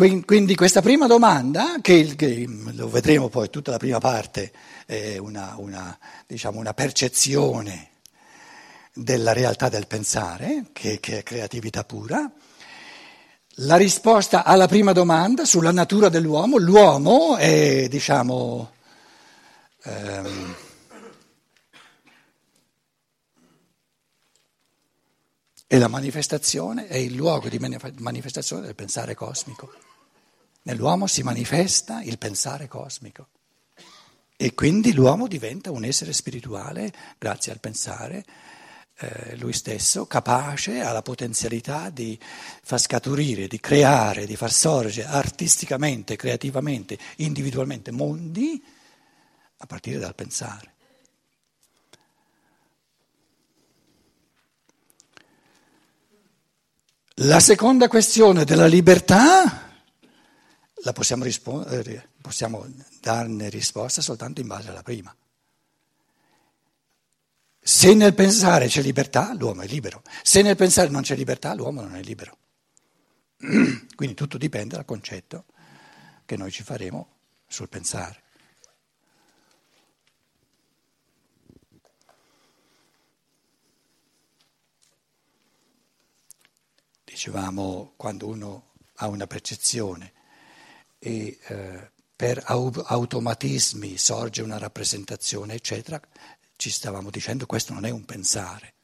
Quindi questa prima domanda, che, che, lo vedremo poi tutta la prima parte, è una, una, diciamo una percezione della realtà del pensare, che, che, è creatività pura. La risposta alla prima domanda sulla natura dell'uomo, l'uomo è, diciamo, ehm, è la manifestazione, è il luogo di manifestazione del pensare cosmico. Nell'uomo si manifesta il pensare cosmico e quindi l'uomo diventa un essere spirituale grazie al pensare eh, lui stesso, capace, ha la potenzialità di far scaturire, di creare, di far sorgere artisticamente, creativamente, individualmente mondi a partire dal pensare. La seconda questione della libertà la possiamo, rispondere, possiamo darne risposta soltanto in base alla prima. Se nel pensare c'è libertà, l'uomo è libero. Se nel pensare non c'è libertà, l'uomo non è libero. Quindi tutto dipende dal concetto che noi ci faremo sul pensare. Dicevamo, quando uno ha una percezione e eh, per automatismi sorge una rappresentazione, eccetera, ci stavamo dicendo questo non è un pensare,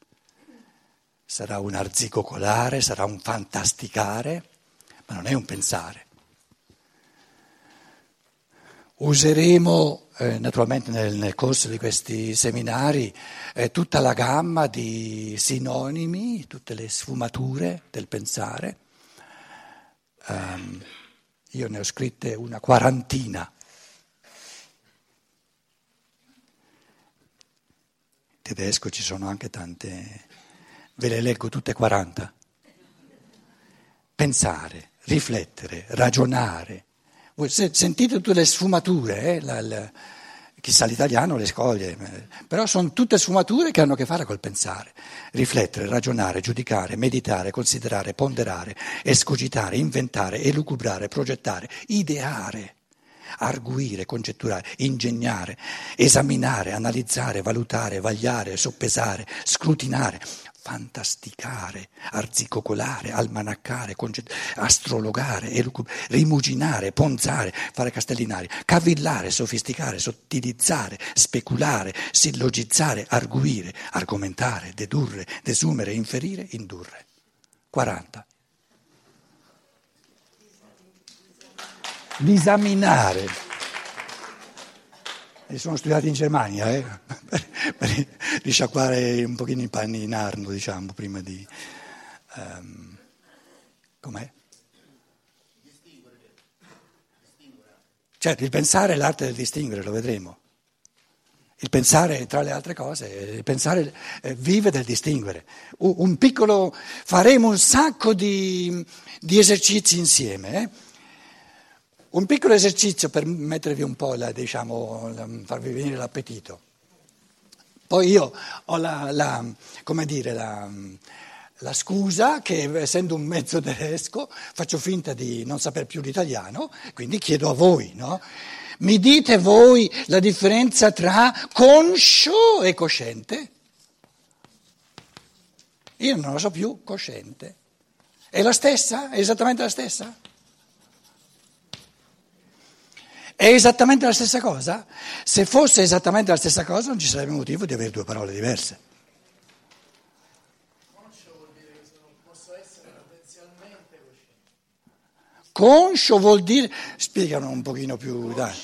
sarà un arzicocolare, sarà un fantasticare, ma non è un pensare. Useremo eh, naturalmente nel, nel, corso di questi seminari eh, tutta la gamma di sinonimi, tutte le sfumature del pensare. Um, io ne ho scritte una quarantina. In tedesco ci sono anche tante, ve le leggo tutte 40. Pensare, riflettere, ragionare. Sentite tutte le sfumature, eh? la, la, chissà l'italiano le scoglie, però sono tutte sfumature che hanno a che fare col pensare, riflettere, ragionare, giudicare, meditare, considerare, ponderare, escogitare, inventare, elucubrare, progettare, ideare, arguire, congetturare, ingegnare, esaminare, analizzare, valutare, vagliare, soppesare, scrutinare, fantasticare, arzicocolare, almanaccare, concet- astrologare, elucub- rimuginare, ponzare, fare castellinari, cavillare, sofisticare, sottilizzare, speculare, sillogizzare, arguire, argomentare, dedurre, desumere, inferire, indurre. 40. Disaminare e sono studiati in Germania, eh, risciacquare un pochino i panni in arno, diciamo, prima di... Um, com'è? Certo, il pensare è l'arte del distinguere, lo vedremo. Il pensare, tra le altre cose, il pensare eh, vive del distinguere. Un piccolo, faremo un sacco di, di esercizi insieme. Eh? Un piccolo esercizio per mettervi un po', la, diciamo, farvi venire l'appetito. Poi io ho la, la come dire, la, la scusa che essendo un mezzo tedesco faccio finta di non saper più l'italiano, quindi chiedo a voi, no? Mi dite voi la differenza tra conscio e cosciente? Io non lo so più, cosciente. È la stessa? È esattamente la stessa? È esattamente la stessa cosa? Se fosse esattamente la stessa cosa non ci sarebbe motivo di avere due parole diverse. Conscio vuol dire, spiegano un pochino più, dai.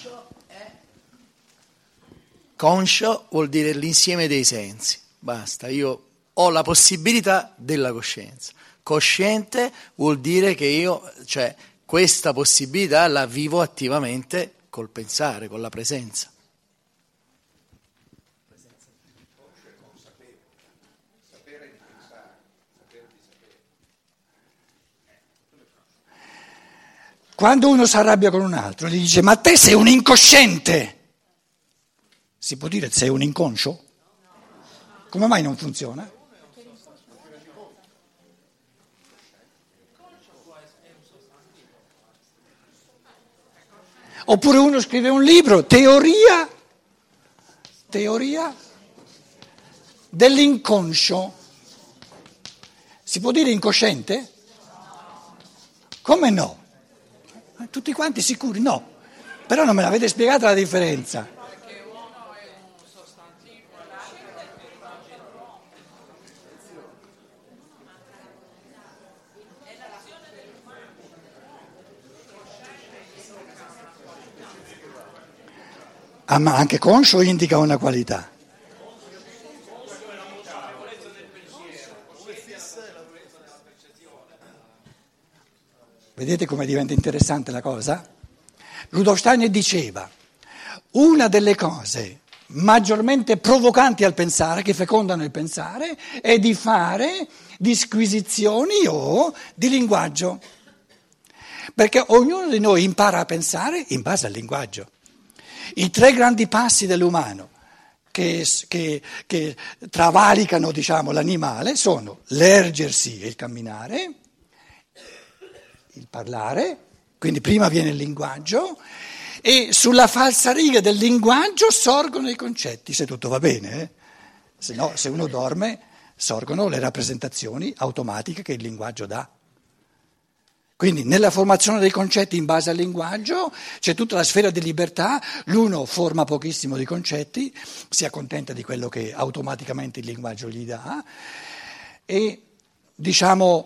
Conscio vuol dire l'insieme dei sensi, basta, io ho la possibilità della coscienza. Cosciente vuol dire che io, cioè, questa possibilità la vivo attivamente col pensare, con la presenza. Quando uno si arrabbia con un altro, gli dice ma te sei un incosciente. Si può dire sei un inconscio? Come mai non funziona? Oppure uno scrive un libro, teoria, teoria dell'inconscio. Si può dire incosciente? Come no? Tutti quanti sicuri? No. Però non me l'avete spiegata la differenza. Ah, ma anche conscio indica una qualità. Vedete come diventa interessante la cosa? Rudolf Steiner diceva, una delle cose maggiormente provocanti al pensare, che fecondano il pensare, è di fare disquisizioni o di linguaggio. Perché ognuno di noi impara a pensare in base al linguaggio. I tre grandi passi dell'umano che, che, che travalicano diciamo, l'animale sono l'ergersi e il camminare, il parlare, quindi prima viene il linguaggio e sulla falsariga del linguaggio sorgono i concetti, se tutto va bene. Eh? Se no, se uno dorme, sorgono le rappresentazioni automatiche che il linguaggio dà. Quindi nella formazione dei concetti in base al linguaggio c'è tutta la sfera di libertà, l'uno forma pochissimo di concetti, si accontenta di quello che automaticamente il linguaggio gli dà e diciamo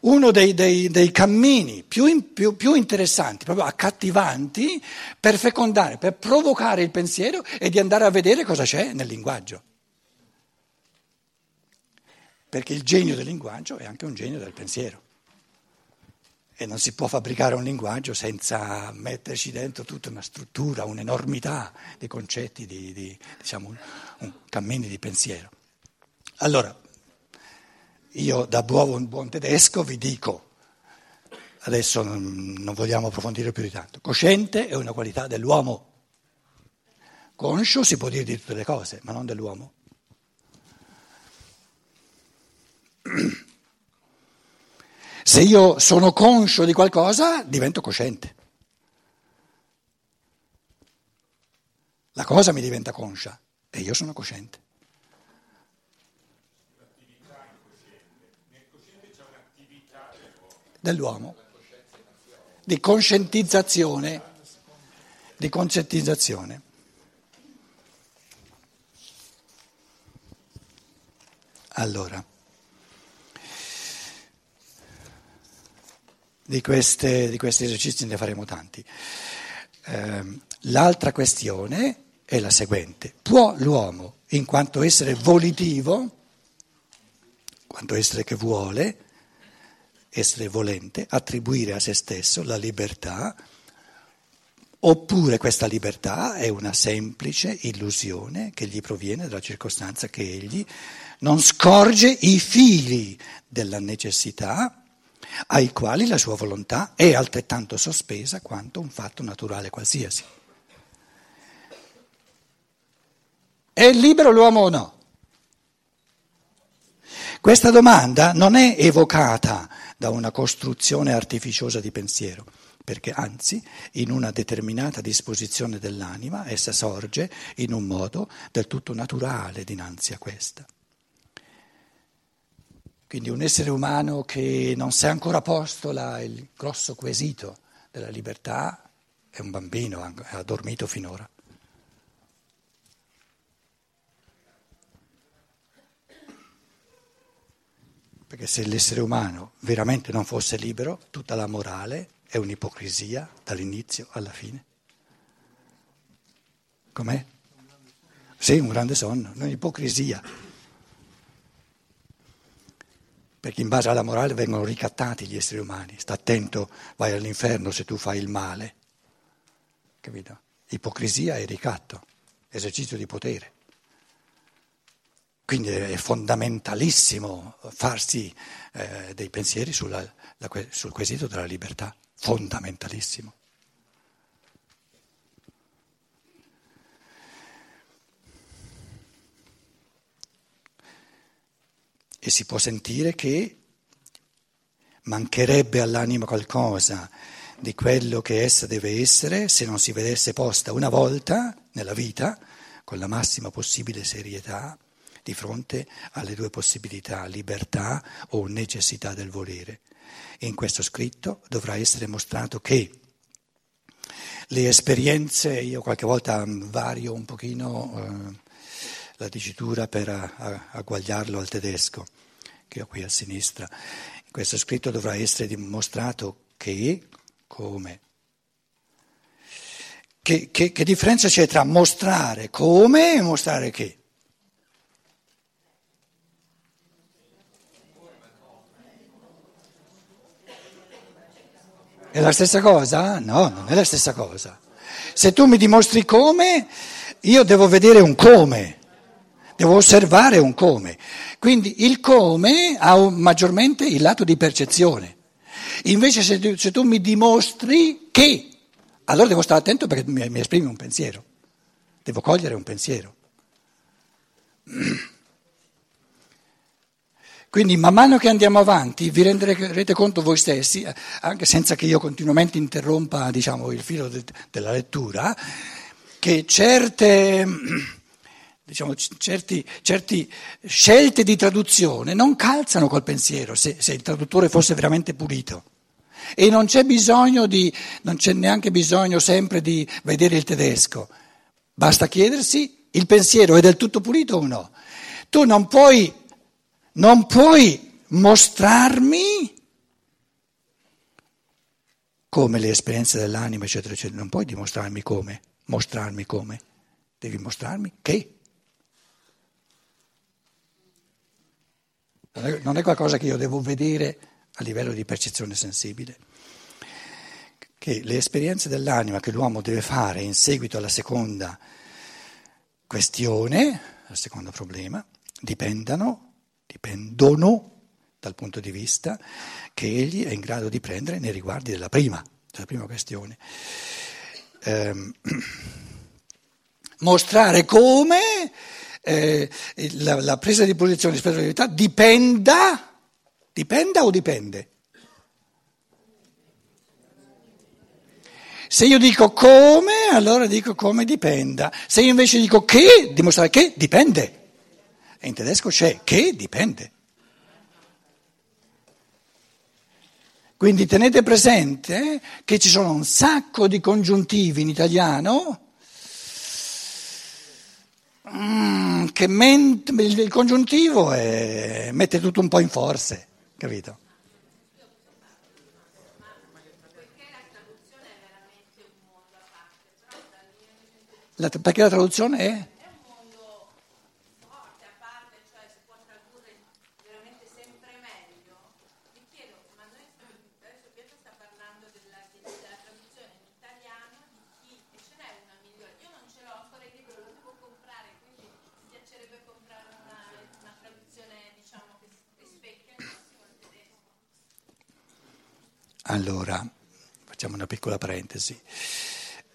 uno dei, dei, dei cammini più, in, più, più interessanti, proprio accattivanti per fecondare, per provocare il pensiero e di andare a vedere cosa c'è nel linguaggio. Perché il genio del linguaggio è anche un genio del pensiero e non si può fabbricare un linguaggio senza metterci dentro tutta una struttura, un'enormità di concetti, di, di diciamo, un, un cammini di pensiero. Allora, io da buon, buon tedesco vi dico, adesso non, non vogliamo approfondire più di tanto, cosciente è una qualità dell'uomo, conscio si può dire di tutte le cose, ma non dell'uomo. Se io sono conscio di qualcosa, divento cosciente. La cosa mi diventa conscia e io sono cosciente. Dell'uomo, di conscientizzazione, di conscientizzazione. Allora. Di, queste, di questi esercizi ne faremo tanti. Eh, l'altra questione è la seguente. Può l'uomo, in quanto essere volitivo, quanto essere che vuole, essere volente, attribuire a se stesso la libertà, oppure questa libertà è una semplice illusione che gli proviene dalla circostanza che egli non scorge i fili della necessità ai quali la sua volontà è altrettanto sospesa quanto un fatto naturale qualsiasi. È libero l'uomo o no? Questa domanda non è evocata da una costruzione artificiosa di pensiero, perché anzi in una determinata disposizione dell'anima essa sorge in un modo del tutto naturale dinanzi a questa. Quindi un essere umano che non si è ancora posto la, il grosso quesito della libertà è un bambino, ha dormito finora. Perché se l'essere umano veramente non fosse libero, tutta la morale è un'ipocrisia dall'inizio alla fine. Com'è? Sì, un grande sonno, un'ipocrisia perché in base alla morale vengono ricattati gli esseri umani. Sta attento, vai all'inferno se tu fai il male. Capito? Ipocrisia e ricatto, esercizio di potere. Quindi è fondamentalissimo farsi eh, dei pensieri sulla, la, sul quesito della libertà, fondamentalissimo. E si può sentire che mancherebbe all'anima qualcosa di quello che essa deve essere se non si vedesse posta una volta nella vita, con la massima possibile serietà, di fronte alle due possibilità, libertà o necessità del volere. In questo scritto dovrà essere mostrato che le esperienze, io qualche volta vario un pochino eh, la dicitura per agguagliarlo al tedesco, che ho qui a sinistra, in questo scritto dovrà essere dimostrato che, come, che, che, che differenza c'è tra mostrare come e mostrare che? È la stessa cosa? No, non è la stessa cosa. Se tu mi dimostri come, io devo vedere un come, devo osservare un come. Quindi il come ha maggiormente il lato di percezione. Invece se tu, se tu, mi dimostri che, allora devo stare attento perché mi, mi esprimi un pensiero, devo cogliere un pensiero. Quindi man mano che andiamo avanti vi renderete conto voi stessi, anche senza che io continuamente interrompa diciamo, il filo de- della lettura, che certe, diciamo, certi, certi, scelte di traduzione non calzano col pensiero se, se il traduttore fosse veramente pulito. E non c'è bisogno di, non c'è neanche bisogno sempre di vedere il tedesco. Basta chiedersi, il pensiero è del tutto pulito o no? Tu non puoi non puoi mostrarmi come le esperienze dell'anima, eccetera, eccetera. Non puoi dimostrarmi come, mostrarmi come. Devi mostrarmi che. Non è qualcosa che io devo vedere a livello di percezione sensibile. Che le esperienze dell'anima che l'uomo deve fare in seguito alla seconda questione, al secondo problema, dipendano dipendono dal punto di vista che egli è in grado di prendere nei riguardi della prima, della prima questione. Eh, mostrare come eh, la, la, presa di posizione rispetto alla verità dipenda, dipenda o dipende? Se io dico come, allora dico come dipenda. Se io invece dico che, dimostrare che dipende. E in tedesco c'è che dipende. Quindi tenete presente che ci sono un sacco di congiuntivi in italiano mm, che ment- il congiuntivo è, mette tutto un po' in forze, capito? La, perché la traduzione è? Allora, facciamo una parentesi.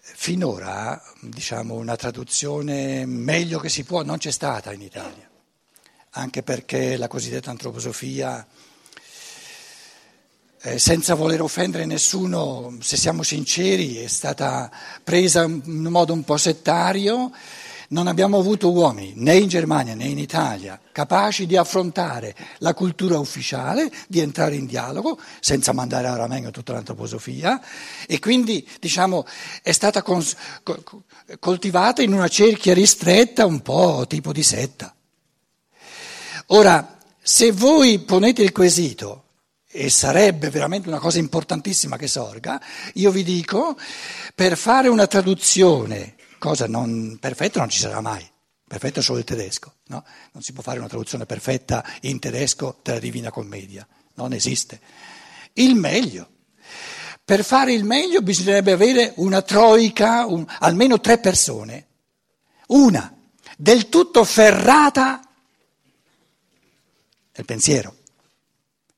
Finora, diciamo, una traduzione meglio che si può non c'è stata in Italia, anche perché la cosiddetta antroposofia, eh, senza voler offendere nessuno, se siamo sinceri, è stata presa in un modo un po' settario non abbiamo avuto uomini, né in Germania né in Italia, capaci di affrontare la cultura ufficiale, di entrare in dialogo, senza mandare a ramengo tutta l'antroposofia, e quindi diciamo, è stata cons- coltivata in una cerchia ristretta, un po' tipo di setta. Ora, se voi ponete il quesito, e sarebbe veramente una cosa importantissima che sorga, io vi dico, per fare una traduzione cosa non perfetta non ci sarà mai, perfetto è solo il tedesco, no? non si può fare una traduzione perfetta in tedesco della Divina Commedia, non esiste. Il meglio. Per fare il meglio bisognerebbe avere una troica, un, almeno tre persone, una del tutto ferrata nel pensiero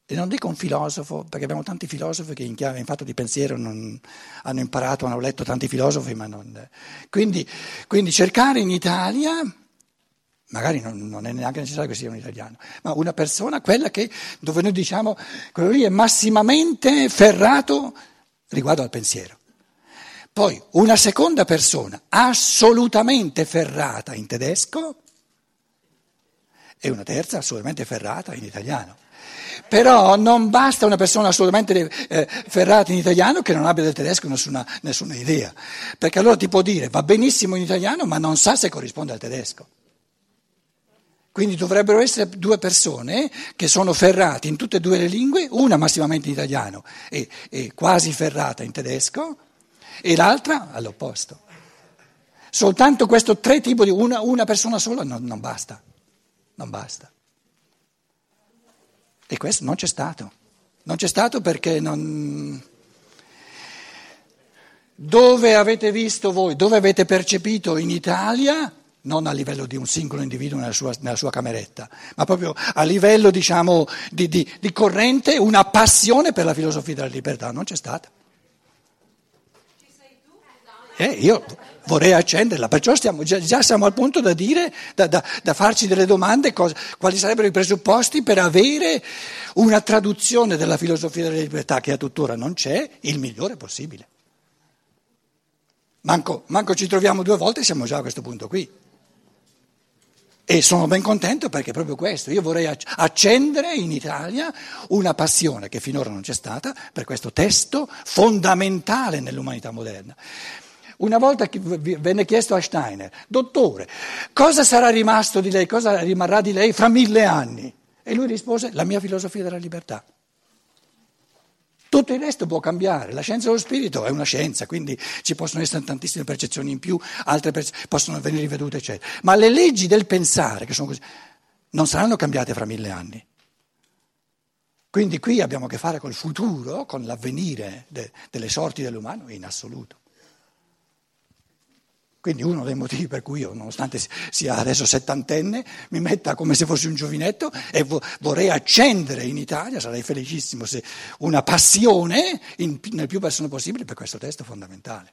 e non dico un filosofo, perché abbiamo tanti filosofi che in, chiave, in fatto di pensiero non, hanno imparato, hanno letto tanti filosofi, ma non... Quindi, quindi cercare in Italia, magari non, non, è neanche necessario che sia un italiano, ma una persona, quella che, dove noi diciamo, quello lì è massimamente ferrato riguardo al pensiero. Poi una seconda persona assolutamente ferrata in tedesco e una terza assolutamente ferrata in italiano. Però non basta una persona assolutamente eh, ferrata in italiano che non abbia del tedesco nessuna, nessuna idea, perché allora ti può dire va benissimo in italiano ma non sa se corrisponde al tedesco. Quindi dovrebbero essere due persone che sono ferrate in tutte e due le lingue, una massimamente in italiano e, e quasi ferrata in tedesco e l'altra all'opposto. Soltanto questo tre tipi di una, una persona sola non, non basta, non basta. E questo non c'è stato. Non c'è stato perché non... Dove avete visto voi, dove avete percepito in Italia, non a livello di un singolo individuo nella sua, nella sua cameretta, ma proprio a livello diciamo, di, di, di corrente, una passione per la filosofia della libertà, non c'è stata. Eh, io vorrei accenderla, perciò stiamo, già, già, siamo al punto da dire, da, da, da farci delle domande, cosa, quali sarebbero i presupposti per avere una traduzione della filosofia della libertà che a tuttora non c'è, il migliore possibile. Manco, manco ci troviamo due volte e siamo già a questo punto qui. E sono ben contento perché è proprio questo, io vorrei accendere in Italia una passione che finora non c'è stata per questo testo fondamentale nell'umanità moderna. Una volta venne chiesto a Steiner, dottore, cosa sarà rimasto di lei, cosa rimarrà di lei fra mille anni? E lui rispose, la mia filosofia della libertà. Tutto il resto può cambiare, la scienza dello spirito è una scienza, quindi ci possono essere tantissime percezioni in più, altre perce- possono venire rivedute, eccetera. Ma le leggi del pensare, che sono così, non saranno cambiate fra mille anni. Quindi qui abbiamo a che fare col futuro, con l'avvenire de- delle sorti dell'umano in assoluto. Quindi uno dei motivi per cui io, nonostante sia adesso settantenne, mi metta come se fossi un giovinetto e vorrei accendere in Italia, sarei felicissimo se una passione in, nel più persone possibile per questo testo fondamentale.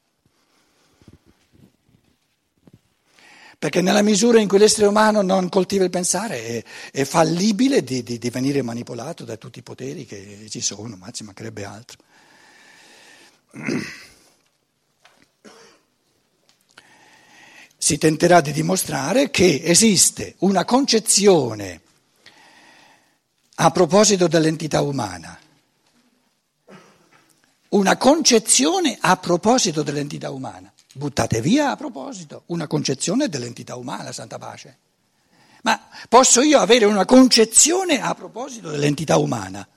Perché nella misura in cui l'essere umano non coltiva il pensare è, è fallibile di, di, di venire manipolato da tutti i poteri che ci sono, ma ci mancherebbe altro. si tenterà di dimostrare che esiste una concezione a proposito dell'entità umana, una concezione a proposito dell'entità umana. Buttate via a proposito una concezione dell'entità umana, Santa Pace. Ma posso io avere una concezione a proposito dell'entità umana?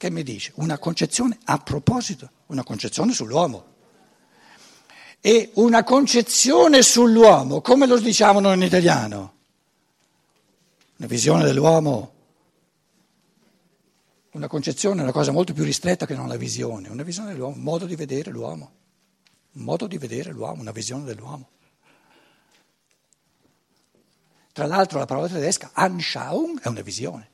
Che mi dice? Una concezione a proposito, una concezione sull'uomo. E una concezione sull'uomo, come lo diciamo noi in italiano? Una visione dell'uomo, una concezione è una cosa molto più ristretta che non la visione, una visione dell'uomo, un modo di vedere l'uomo, un modo di vedere l'uomo, una visione dell'uomo. Tra l'altro la parola tedesca Anschauung è una visione.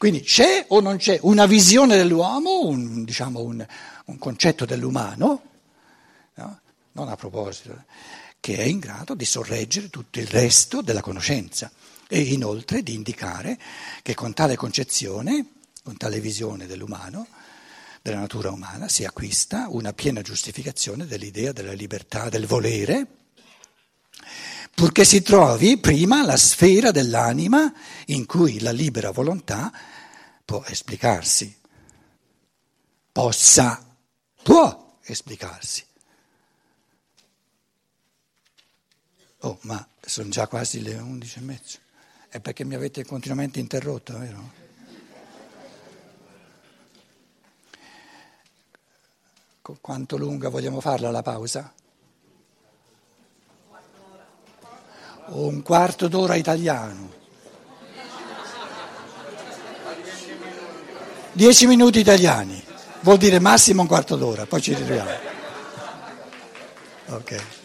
Quindi c'è o non c'è una visione dell'uomo, un, diciamo un, un concetto dell'umano, no? non a proposito, che è in grado di sorreggere tutto il resto della conoscenza e inoltre di indicare che con tale concezione, con tale visione dell'umano, della natura umana, si acquista una piena giustificazione dell'idea della libertà del volere purché si trovi prima la sfera dell'anima in cui la libera volontà può esplicarsi, possa, può esplicarsi. Oh, ma sono già quasi le undici e mezzo. È perché mi avete continuamente interrotto, vero? Quanto lunga vogliamo farla la pausa? Un quarto d'ora italiano. Dieci minuti italiani, vuol dire massimo un quarto d'ora, poi ci ritroviamo. Ok.